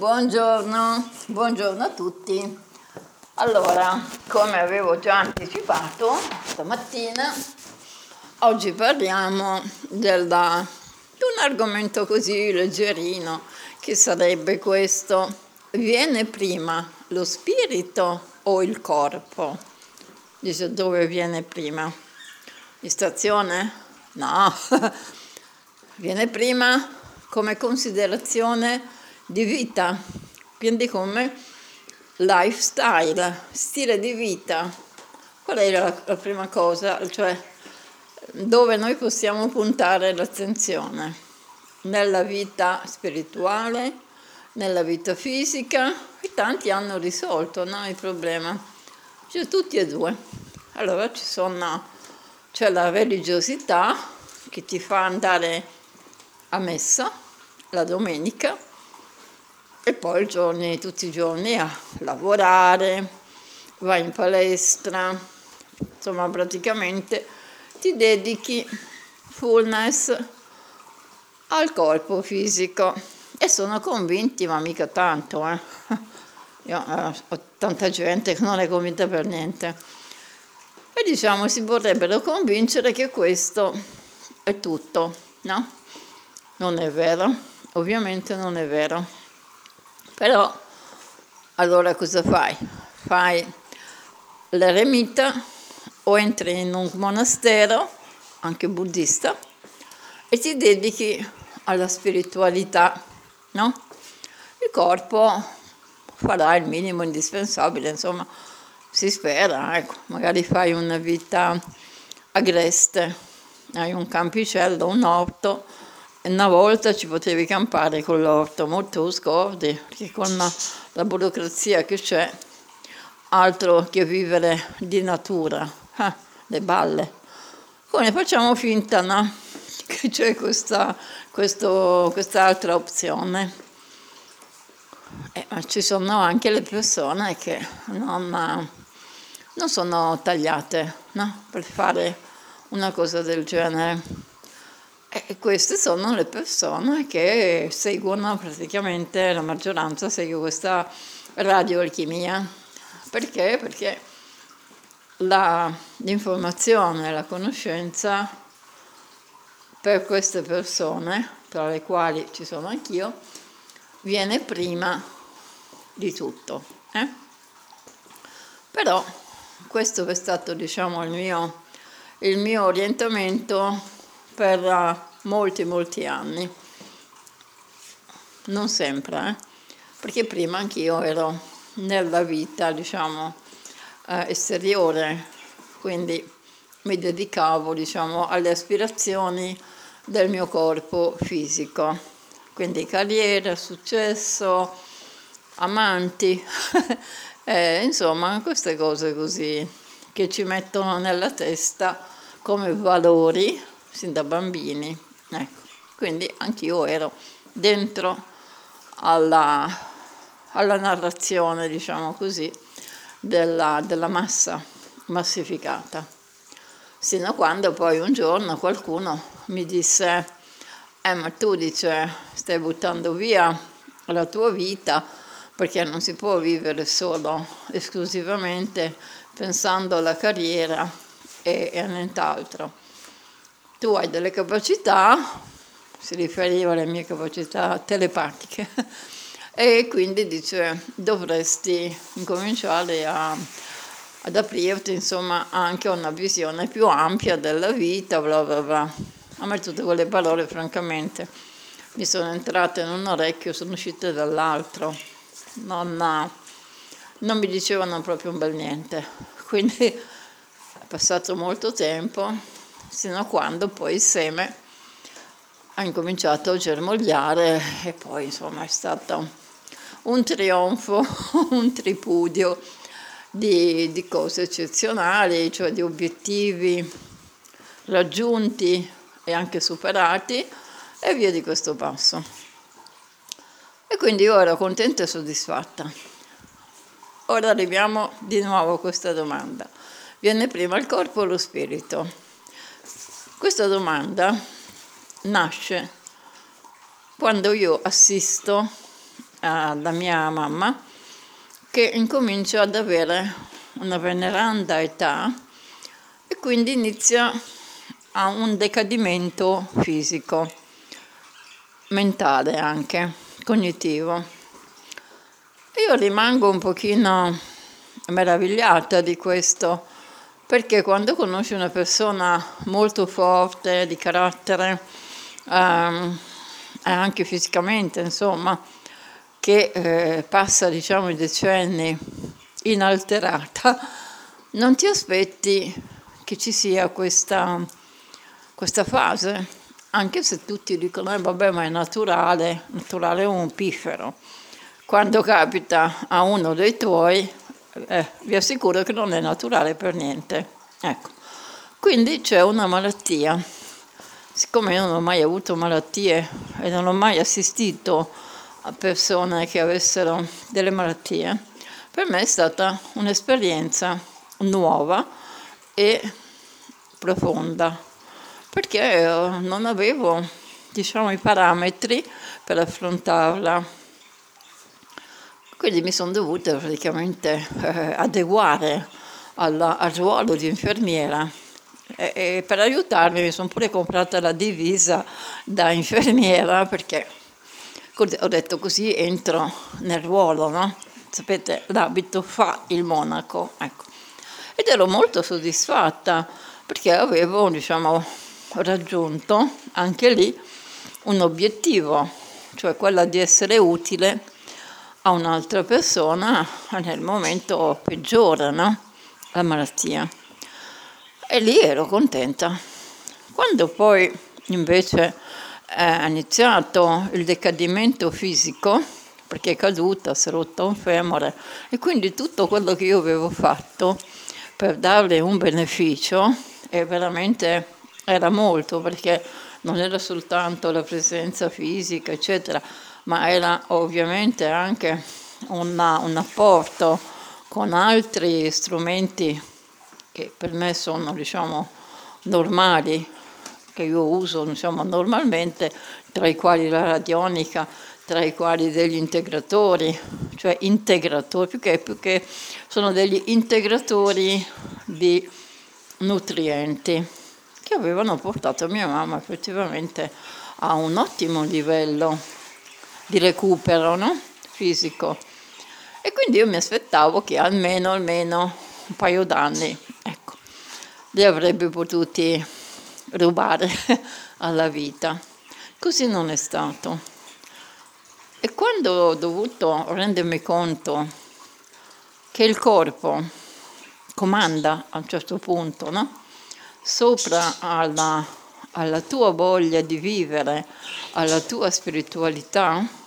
Buongiorno, buongiorno a tutti. Allora, come avevo già anticipato stamattina, oggi parliamo della, di un argomento così leggerino, che sarebbe questo. Viene prima lo spirito o il corpo? Dice dove viene prima? Distrazione? No, viene prima come considerazione di vita, quindi come lifestyle, stile di vita. Qual è la, la prima cosa? Cioè, dove noi possiamo puntare l'attenzione? Nella vita spirituale, nella vita fisica, e tanti hanno risolto no, il problema. Cioè, tutti e due. Allora ci sono, c'è la religiosità che ti fa andare a messa la domenica e poi giorni, tutti i giorni a lavorare, vai in palestra, insomma praticamente ti dedichi fullness al corpo fisico e sono convinti, ma mica tanto, eh. Io eh, ho tanta gente che non è convinta per niente. E diciamo si vorrebbero convincere che questo è tutto, no? Non è vero, ovviamente non è vero. Però allora cosa fai? Fai l'eremita o entri in un monastero, anche buddista, e ti dedichi alla spiritualità, no? Il corpo farà il minimo indispensabile, insomma, si spera, ecco, magari fai una vita agreste, hai un campicello, un orto, una volta ci potevi campare con l'orto, molto scordi, perché con la, la burocrazia che c'è, altro che vivere di natura, ah, le balle. Come facciamo finta, no? Che c'è questa, questo, quest'altra opzione. Eh, ma ci sono anche le persone che non, non sono tagliate no? per fare una cosa del genere. E queste sono le persone che seguono praticamente, la maggioranza segue questa radioalchimia. Perché? Perché la, l'informazione, la conoscenza per queste persone, tra le quali ci sono anch'io, viene prima di tutto. Eh? Però questo è stato diciamo, il, mio, il mio orientamento per molti, molti anni. Non sempre, eh? perché prima anch'io ero nella vita, diciamo, eh, esteriore, quindi mi dedicavo, diciamo, alle aspirazioni del mio corpo fisico, quindi carriera, successo, amanti, eh, insomma, queste cose così che ci mettono nella testa come valori sin da bambini. Ecco. Quindi anch'io ero dentro alla, alla narrazione, diciamo così, della, della massa massificata. Sino a quando poi un giorno qualcuno mi disse, eh ma tu dice, stai buttando via la tua vita perché non si può vivere solo esclusivamente pensando alla carriera e, e a nient'altro tu hai delle capacità, si riferiva alle mie capacità telepatiche, e quindi dice dovresti incominciare a, ad aprirti insomma anche a una visione più ampia della vita, bla bla bla. A me tutte quelle parole francamente mi sono entrate in un orecchio, sono uscite dall'altro, non, non mi dicevano proprio un bel niente. Quindi è passato molto tempo sino a quando poi il seme ha incominciato a germogliare e poi insomma è stato un trionfo, un tripudio di, di cose eccezionali, cioè di obiettivi raggiunti e anche superati e via di questo passo. E quindi io ero contenta e soddisfatta. Ora arriviamo di nuovo a questa domanda. Viene prima il corpo o lo spirito? Questa domanda nasce quando io assisto alla mia mamma che incomincia ad avere una veneranda età e quindi inizia a un decadimento fisico, mentale anche, cognitivo. Io rimango un pochino meravigliata di questo perché quando conosci una persona molto forte di carattere, ehm, anche fisicamente, insomma, che eh, passa diciamo i decenni inalterata, non ti aspetti che ci sia questa, questa fase, anche se tutti dicono, eh, vabbè, ma è naturale, naturale è un piffero. Quando capita a uno dei tuoi, eh, vi assicuro che non è naturale per niente. Ecco. Quindi c'è una malattia. Siccome io non ho mai avuto malattie e non ho mai assistito a persone che avessero delle malattie, per me è stata un'esperienza nuova e profonda, perché non avevo diciamo, i parametri per affrontarla quindi mi sono dovuta praticamente eh, adeguare alla, al ruolo di infermiera e, e per aiutarmi mi sono pure comprata la divisa da infermiera perché ho detto così entro nel ruolo, no? Sapete, l'abito fa il monaco, ecco. Ed ero molto soddisfatta perché avevo, diciamo, raggiunto anche lì un obiettivo, cioè quello di essere utile a un'altra persona nel momento peggiore, no? La malattia. E lì ero contenta. Quando poi invece è iniziato il decadimento fisico, perché è caduta, si è rotta un femore, e quindi tutto quello che io avevo fatto per darle un beneficio, e veramente era molto, perché non era soltanto la presenza fisica, eccetera, ma era ovviamente anche una, un apporto con altri strumenti che per me sono diciamo, normali, che io uso diciamo, normalmente, tra i quali la radionica, tra i quali degli integratori, cioè integratori, più che, più che sono degli integratori di nutrienti che avevano portato mia mamma effettivamente a un ottimo livello di recupero no? fisico. E quindi io mi aspettavo che almeno, almeno un paio d'anni, ecco, li avrebbe potuti rubare alla vita. Così non è stato. E quando ho dovuto rendermi conto che il corpo comanda a un certo punto, no? sopra alla, alla tua voglia di vivere, alla tua spiritualità,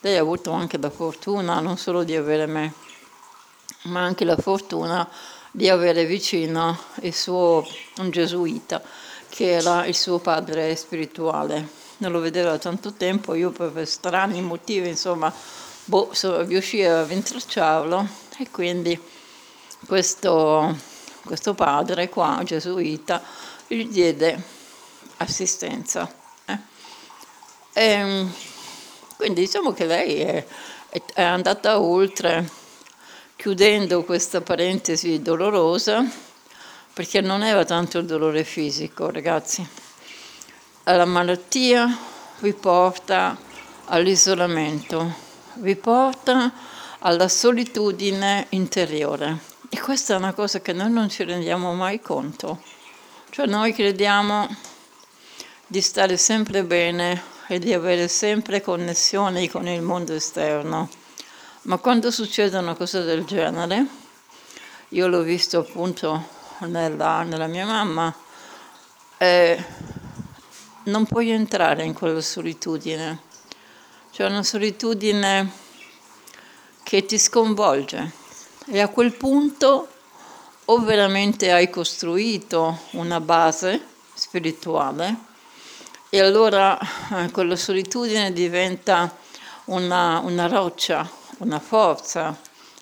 lei ha avuto anche la fortuna non solo di avere me, ma anche la fortuna di avere vicino il suo, un gesuita, che era il suo padre spirituale. Non lo vedeva da tanto tempo, io per strani motivi, insomma, boh, so, riuscii a rintracciarlo e quindi questo, questo padre qua, gesuita, gli diede assistenza. Eh? E, ehm, quindi diciamo che lei è, è andata oltre, chiudendo questa parentesi dolorosa, perché non era tanto il dolore fisico, ragazzi. La malattia vi porta all'isolamento, vi porta alla solitudine interiore. E questa è una cosa che noi non ci rendiamo mai conto. Cioè noi crediamo di stare sempre bene e di avere sempre connessioni con il mondo esterno. Ma quando succede una cosa del genere, io l'ho visto appunto nella, nella mia mamma, eh, non puoi entrare in quella solitudine. C'è una solitudine che ti sconvolge e a quel punto o veramente hai costruito una base spirituale e allora eh, quella solitudine diventa una, una roccia, una forza.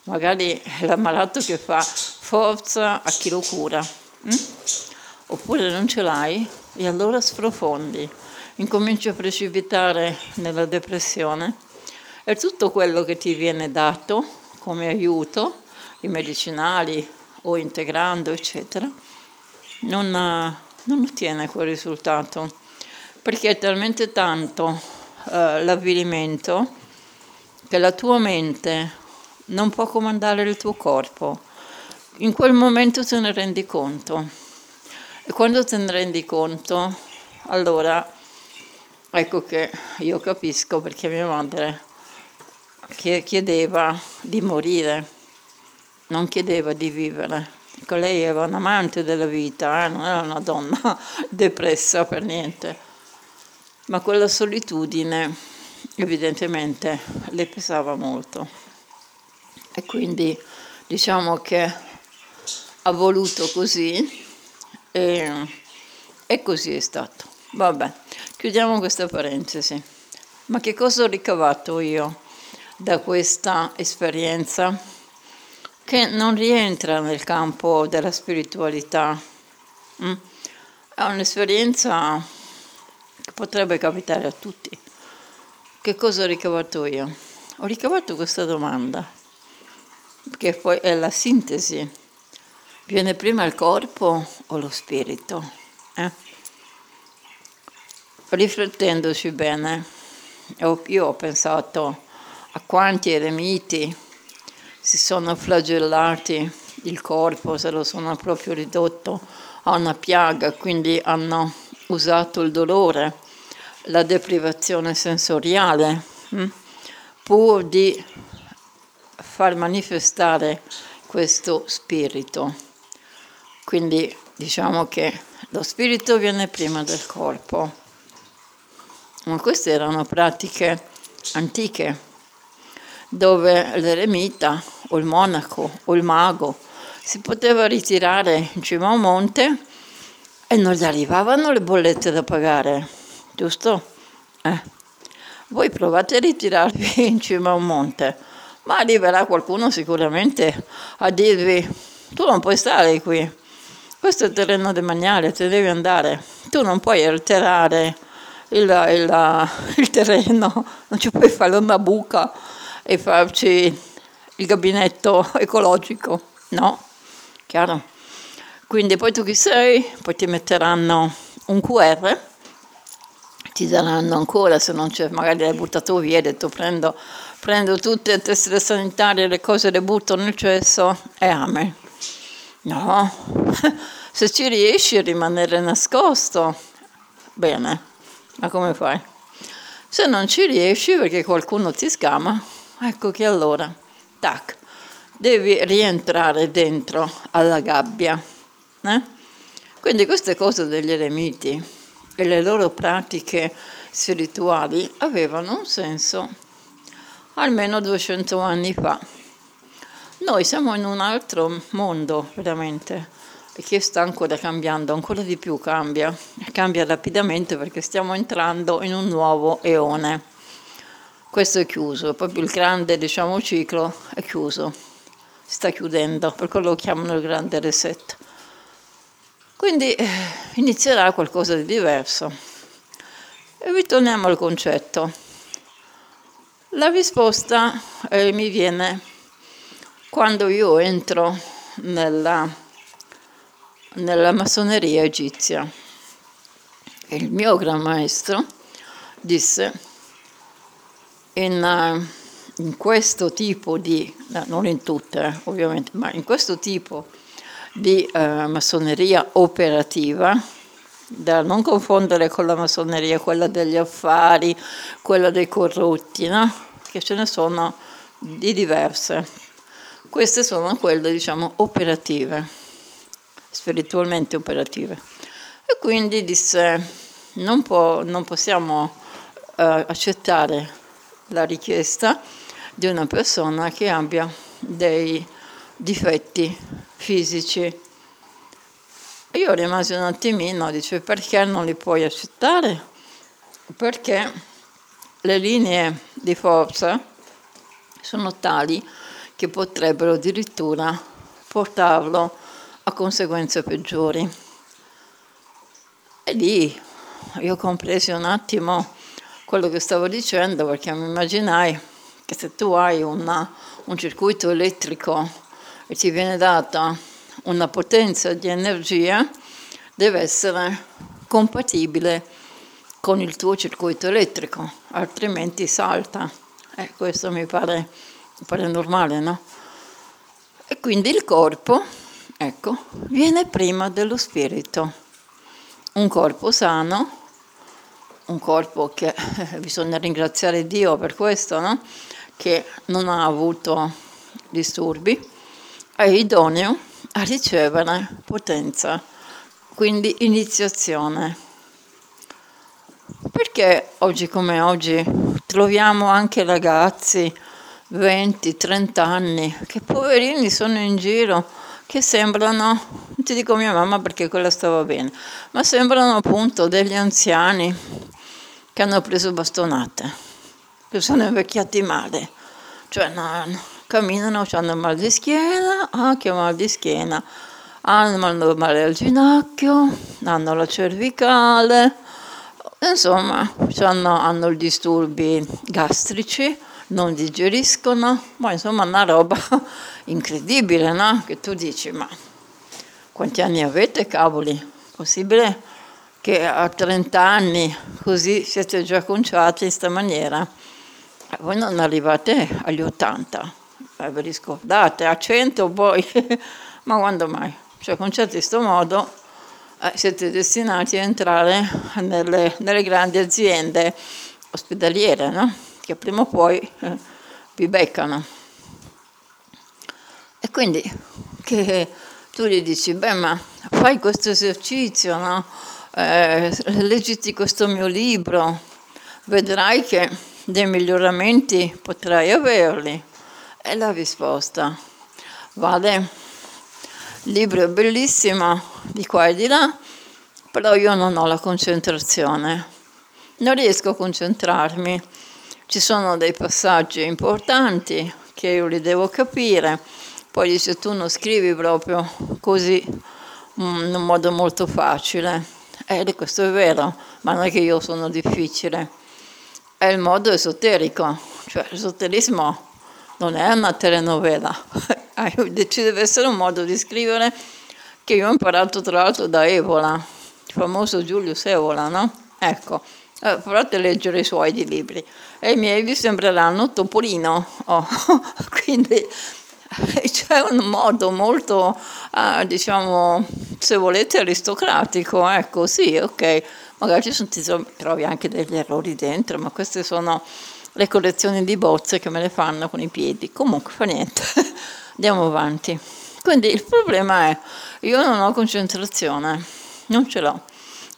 Magari è l'ammalato che fa forza a chi lo cura. Hm? Oppure non ce l'hai e allora sprofondi, incominci a precipitare nella depressione e tutto quello che ti viene dato come aiuto, i medicinali o integrando, eccetera, non, non ottiene quel risultato, perché è talmente tanto eh, l'avvilimento che la tua mente non può comandare il tuo corpo. In quel momento te ne rendi conto. E quando te ne rendi conto, allora ecco che io capisco perché mia madre chiedeva di morire, non chiedeva di vivere. Ecco, lei era un amante della vita, eh? non era una donna depressa per niente, ma quella solitudine evidentemente le pesava molto. E quindi diciamo che ha voluto così e, e così è stato. Vabbè, chiudiamo questa parentesi. Ma che cosa ho ricavato io da questa esperienza che non rientra nel campo della spiritualità? Mm? È un'esperienza potrebbe capitare a tutti. Che cosa ho ricavato io? Ho ricavato questa domanda, che poi è la sintesi. Viene prima il corpo o lo spirito? Eh? Riflettendoci bene, io ho pensato a quanti eremiti si sono flagellati il corpo, se lo sono proprio ridotto a una piaga, quindi hanno usato il dolore, la deprivazione sensoriale, hm, pur di far manifestare questo spirito. Quindi diciamo che lo spirito viene prima del corpo. Ma queste erano pratiche antiche, dove l'eremita o il monaco o il mago si poteva ritirare in cima a un monte e non gli arrivavano le bollette da pagare, giusto? Eh. Voi provate a ritirarvi in cima a un monte, ma arriverà qualcuno sicuramente a dirvi tu non puoi stare qui, questo è il terreno demaniale, te devi andare, tu non puoi alterare il, il, il terreno, non ci puoi fare una buca e farci il gabinetto ecologico, no? Chiaro? Quindi poi tu chi sei? Poi ti metteranno un QR, ti daranno ancora, se non c'è, magari l'hai buttato via, hai detto prendo, prendo tutte le tessere sanitarie, le cose le butto nel cesso e amen. No, se ci riesci a rimanere nascosto, bene. Ma come fai? Se non ci riesci perché qualcuno ti scama, ecco che allora, tac, devi rientrare dentro alla gabbia. Eh? Quindi queste cose degli eremiti e le loro pratiche spirituali avevano un senso almeno 200 anni fa. Noi siamo in un altro mondo, veramente e che sta ancora cambiando, ancora di più cambia, cambia rapidamente perché stiamo entrando in un nuovo eone. Questo è chiuso, proprio il grande diciamo, ciclo è chiuso, si sta chiudendo, per quello lo chiamano il grande reset. Quindi eh, inizierà qualcosa di diverso. E ritorniamo al concetto. La risposta eh, mi viene quando io entro nella nella massoneria egizia. Il mio gran maestro disse in, uh, in questo tipo di, non in tutte eh, ovviamente, ma in questo tipo di uh, massoneria operativa, da non confondere con la massoneria, quella degli affari, quella dei corrotti, no? che ce ne sono di diverse. Queste sono quelle, diciamo, operative spiritualmente operative. E quindi disse, non, può, non possiamo uh, accettare la richiesta di una persona che abbia dei difetti fisici. Io rimasi un attimino, dice perché non li puoi accettare? Perché le linee di forza sono tali che potrebbero addirittura portarlo a conseguenze peggiori. E lì io compresi un attimo quello che stavo dicendo perché mi immaginai che se tu hai una, un circuito elettrico e ti viene data una potenza di energia, deve essere compatibile con il tuo circuito elettrico, altrimenti salta. Eh, questo mi pare, mi pare normale, no? E quindi il corpo, ecco, viene prima dello spirito. Un corpo sano, un corpo che bisogna ringraziare Dio per questo, no? che non ha avuto disturbi, è idoneo a ricevere potenza, quindi iniziazione. Perché oggi come oggi troviamo anche ragazzi 20-30 anni che poverini sono in giro che sembrano, ti dico mia mamma perché quella stava bene, ma sembrano appunto degli anziani che hanno preso bastonate, che sono invecchiati male, cioè no, camminano, hanno mal di schiena, anche mal di schiena, hanno male al ginocchio, hanno la cervicale, insomma hanno, hanno disturbi gastrici, non digeriscono, ma insomma una roba incredibile, no? Che tu dici, ma quanti anni avete, cavoli? Possibile che a 30 anni così siete già conciati in questa maniera? E voi non arrivate agli 80, eh, ve li scordate, a 100 poi, ma quando mai? Cioè conciati in questo modo eh, siete destinati a entrare nelle, nelle grandi aziende ospedaliere, no? che prima o poi eh, vi beccano. E quindi che tu gli dici, beh ma fai questo esercizio, no? eh, leggiti questo mio libro, vedrai che dei miglioramenti potrai averli. E la risposta, vale, libro è bellissimo, di qua e di là, però io non ho la concentrazione, non riesco a concentrarmi. Ci sono dei passaggi importanti che io li devo capire, poi dice tu non scrivi proprio così mm, in un modo molto facile. E questo è vero, ma non è che io sono difficile, è il modo esoterico, cioè l'esoterismo non è una telenovela, deve essere un modo di scrivere che io ho imparato tra l'altro da Evola, il famoso Giulius Evola, no? Ecco, eh, provate a leggere i suoi di libri e i miei vi sembreranno Topolino. Oh. Quindi c'è un modo molto, uh, diciamo, se volete, aristocratico, ecco, sì, ok, magari ci ti trovi anche degli errori dentro, ma queste sono le collezioni di bozze che me le fanno con i piedi. Comunque fa niente, andiamo avanti. Quindi il problema è, io non ho concentrazione, non ce l'ho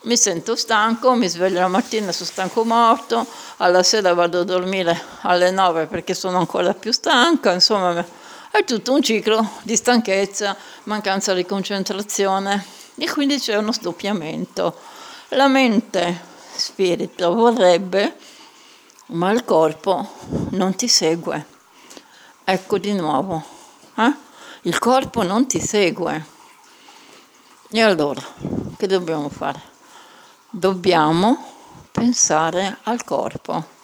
mi sento stanco, mi sveglio la mattina, sono stanco morto, alla sera vado a dormire alle 9 perché sono ancora più stanca, insomma è tutto un ciclo di stanchezza, mancanza di concentrazione e quindi c'è uno sdoppiamento. La mente, spirito, vorrebbe, ma il corpo non ti segue. Ecco di nuovo, eh? il corpo non ti segue. E allora, che dobbiamo fare? dobbiamo pensare al corpo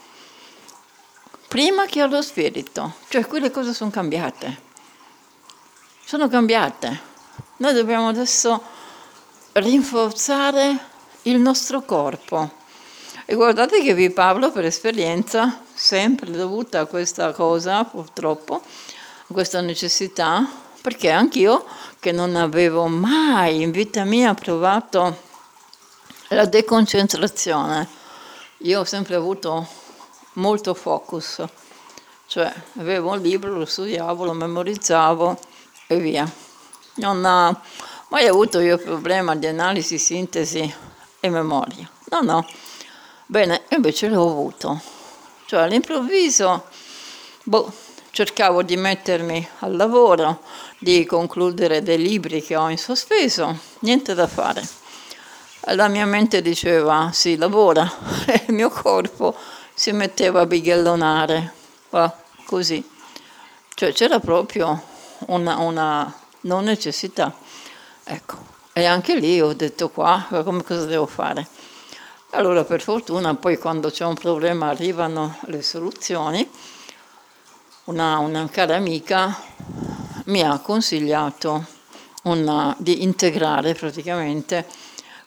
prima che allo spirito, cioè quelle cose sono cambiate, sono cambiate. Noi dobbiamo adesso rinforzare il nostro corpo. E guardate che vi parlo per esperienza, sempre dovuta a questa cosa, purtroppo, a questa necessità, perché anch'io, che non avevo mai in vita mia provato la deconcentrazione. Io ho sempre avuto molto focus, cioè avevo un libro, lo studiavo, lo memorizzavo e via. Non ho mai avuto io problema di analisi, sintesi e memoria. No, no. Bene, invece l'ho avuto. Cioè all'improvviso, boh, cercavo di mettermi al lavoro, di concludere dei libri che ho in sospeso, niente da fare la mia mente diceva sì, lavora, e il mio corpo si metteva a bighellonare, così. Cioè c'era proprio una, una non necessità. Ecco, e anche lì ho detto qua, come cosa devo fare? Allora per fortuna poi quando c'è un problema arrivano le soluzioni una, una cara amica mi ha consigliato una, di integrare praticamente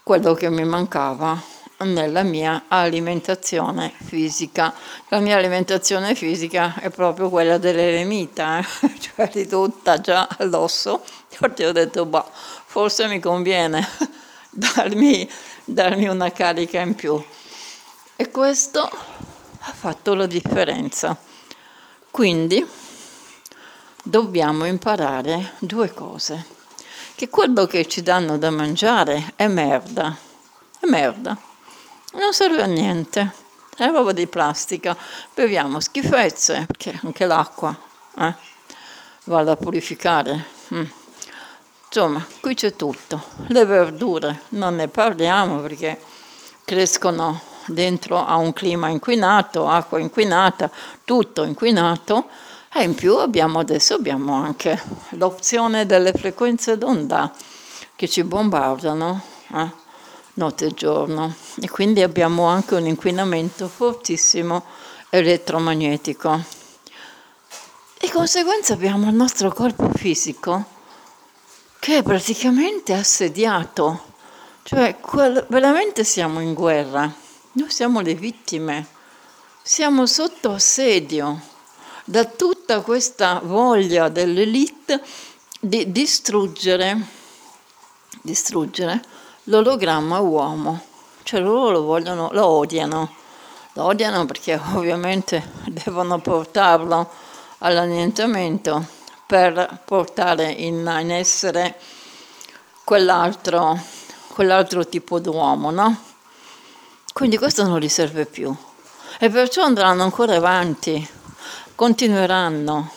quello che mi mancava nella mia alimentazione fisica. La mia alimentazione fisica è proprio quella dell'eremita, eh? cioè ridotta già all'osso. Infatti ho detto, boh, forse mi conviene darmi, darmi una carica in più. E questo ha fatto la differenza. Quindi dobbiamo imparare due cose. Che quello che ci danno da mangiare è merda. È merda non serve a niente, è roba di plastica, beviamo schifezze, perché anche l'acqua eh, va da purificare. Mm. Insomma, qui c'è tutto. Le verdure non ne parliamo perché crescono dentro a un clima inquinato, acqua inquinata, tutto inquinato. E in più abbiamo adesso abbiamo anche l'opzione delle frequenze d'onda che ci bombardano. Eh? notte e giorno e quindi abbiamo anche un inquinamento fortissimo elettromagnetico. Di conseguenza abbiamo il nostro corpo fisico che è praticamente assediato, cioè veramente siamo in guerra, noi siamo le vittime, siamo sotto assedio da tutta questa voglia dell'elite di distruggere, distruggere l'ologramma uomo, cioè loro lo vogliono, lo odiano, lo odiano perché ovviamente devono portarlo all'annientamento per portare in, in essere quell'altro, quell'altro tipo d'uomo, no? Quindi questo non gli serve più. E perciò andranno ancora avanti, continueranno,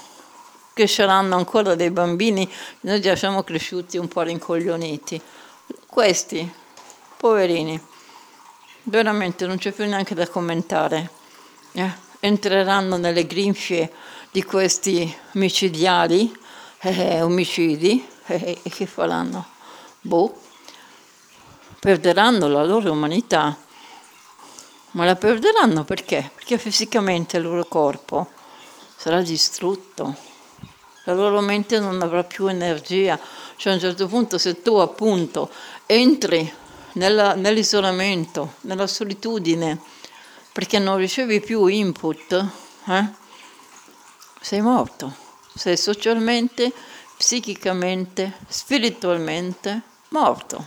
cresceranno ancora dei bambini, noi già siamo cresciuti un po' rincoglioniti questi, poverini, veramente non c'è più neanche da commentare. Eh? Entreranno nelle grinfie di questi micidiali, eh, omicidi, eh, e che faranno? Boh, perderanno la loro umanità. Ma la perderanno perché? Perché fisicamente il loro corpo sarà distrutto, la loro mente non avrà più energia. Cioè a un certo punto se tu appunto entri nella, nell'isolamento, nella solitudine, perché non ricevi più input, eh? Sei morto. Sei socialmente, psichicamente, spiritualmente morto.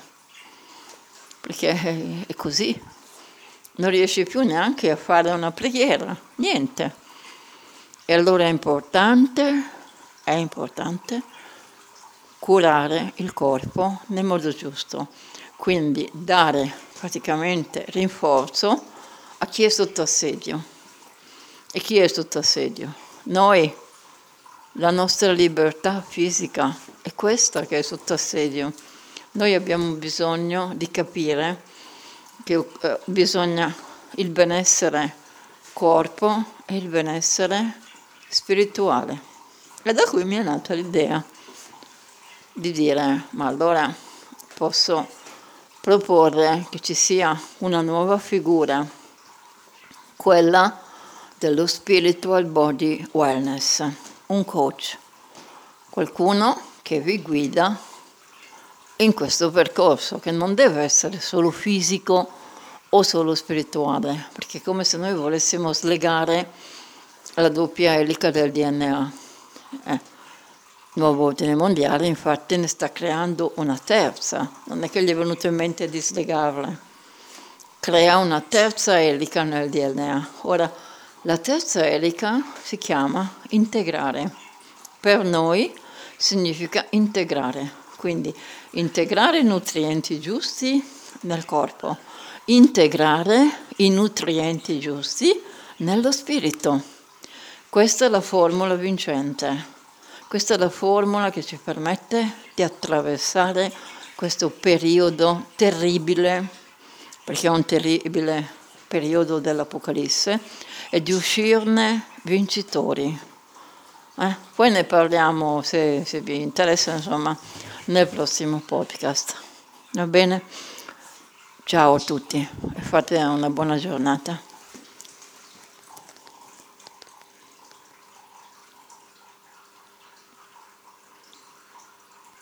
Perché è così. Non riesci più neanche a fare una preghiera, niente. E allora è importante, è importante curare il corpo nel modo giusto, quindi dare praticamente rinforzo a chi è sotto assedio. E chi è sotto assedio? Noi, la nostra libertà fisica è questa che è sotto assedio. Noi abbiamo bisogno di capire che eh, bisogna il benessere corpo e il benessere spirituale. E da qui mi è nata l'idea di dire ma allora posso proporre che ci sia una nuova figura, quella dello spiritual body wellness, un coach, qualcuno che vi guida in questo percorso che non deve essere solo fisico o solo spirituale, perché è come se noi volessimo slegare la doppia elica del DNA. Eh nuovo ordine mondiale infatti ne sta creando una terza, non è che gli è venuto in mente di slegarla, crea una terza elica nel DNA. Ora, la terza elica si chiama integrare. Per noi significa integrare, quindi integrare i nutrienti giusti nel corpo, integrare i nutrienti giusti nello spirito. Questa è la formula vincente. Questa è la formula che ci permette di attraversare questo periodo terribile, perché è un terribile periodo dell'Apocalisse, e di uscirne vincitori. Eh? Poi ne parliamo, se, se vi interessa, insomma, nel prossimo podcast. Va bene? Ciao a tutti e fate una buona giornata.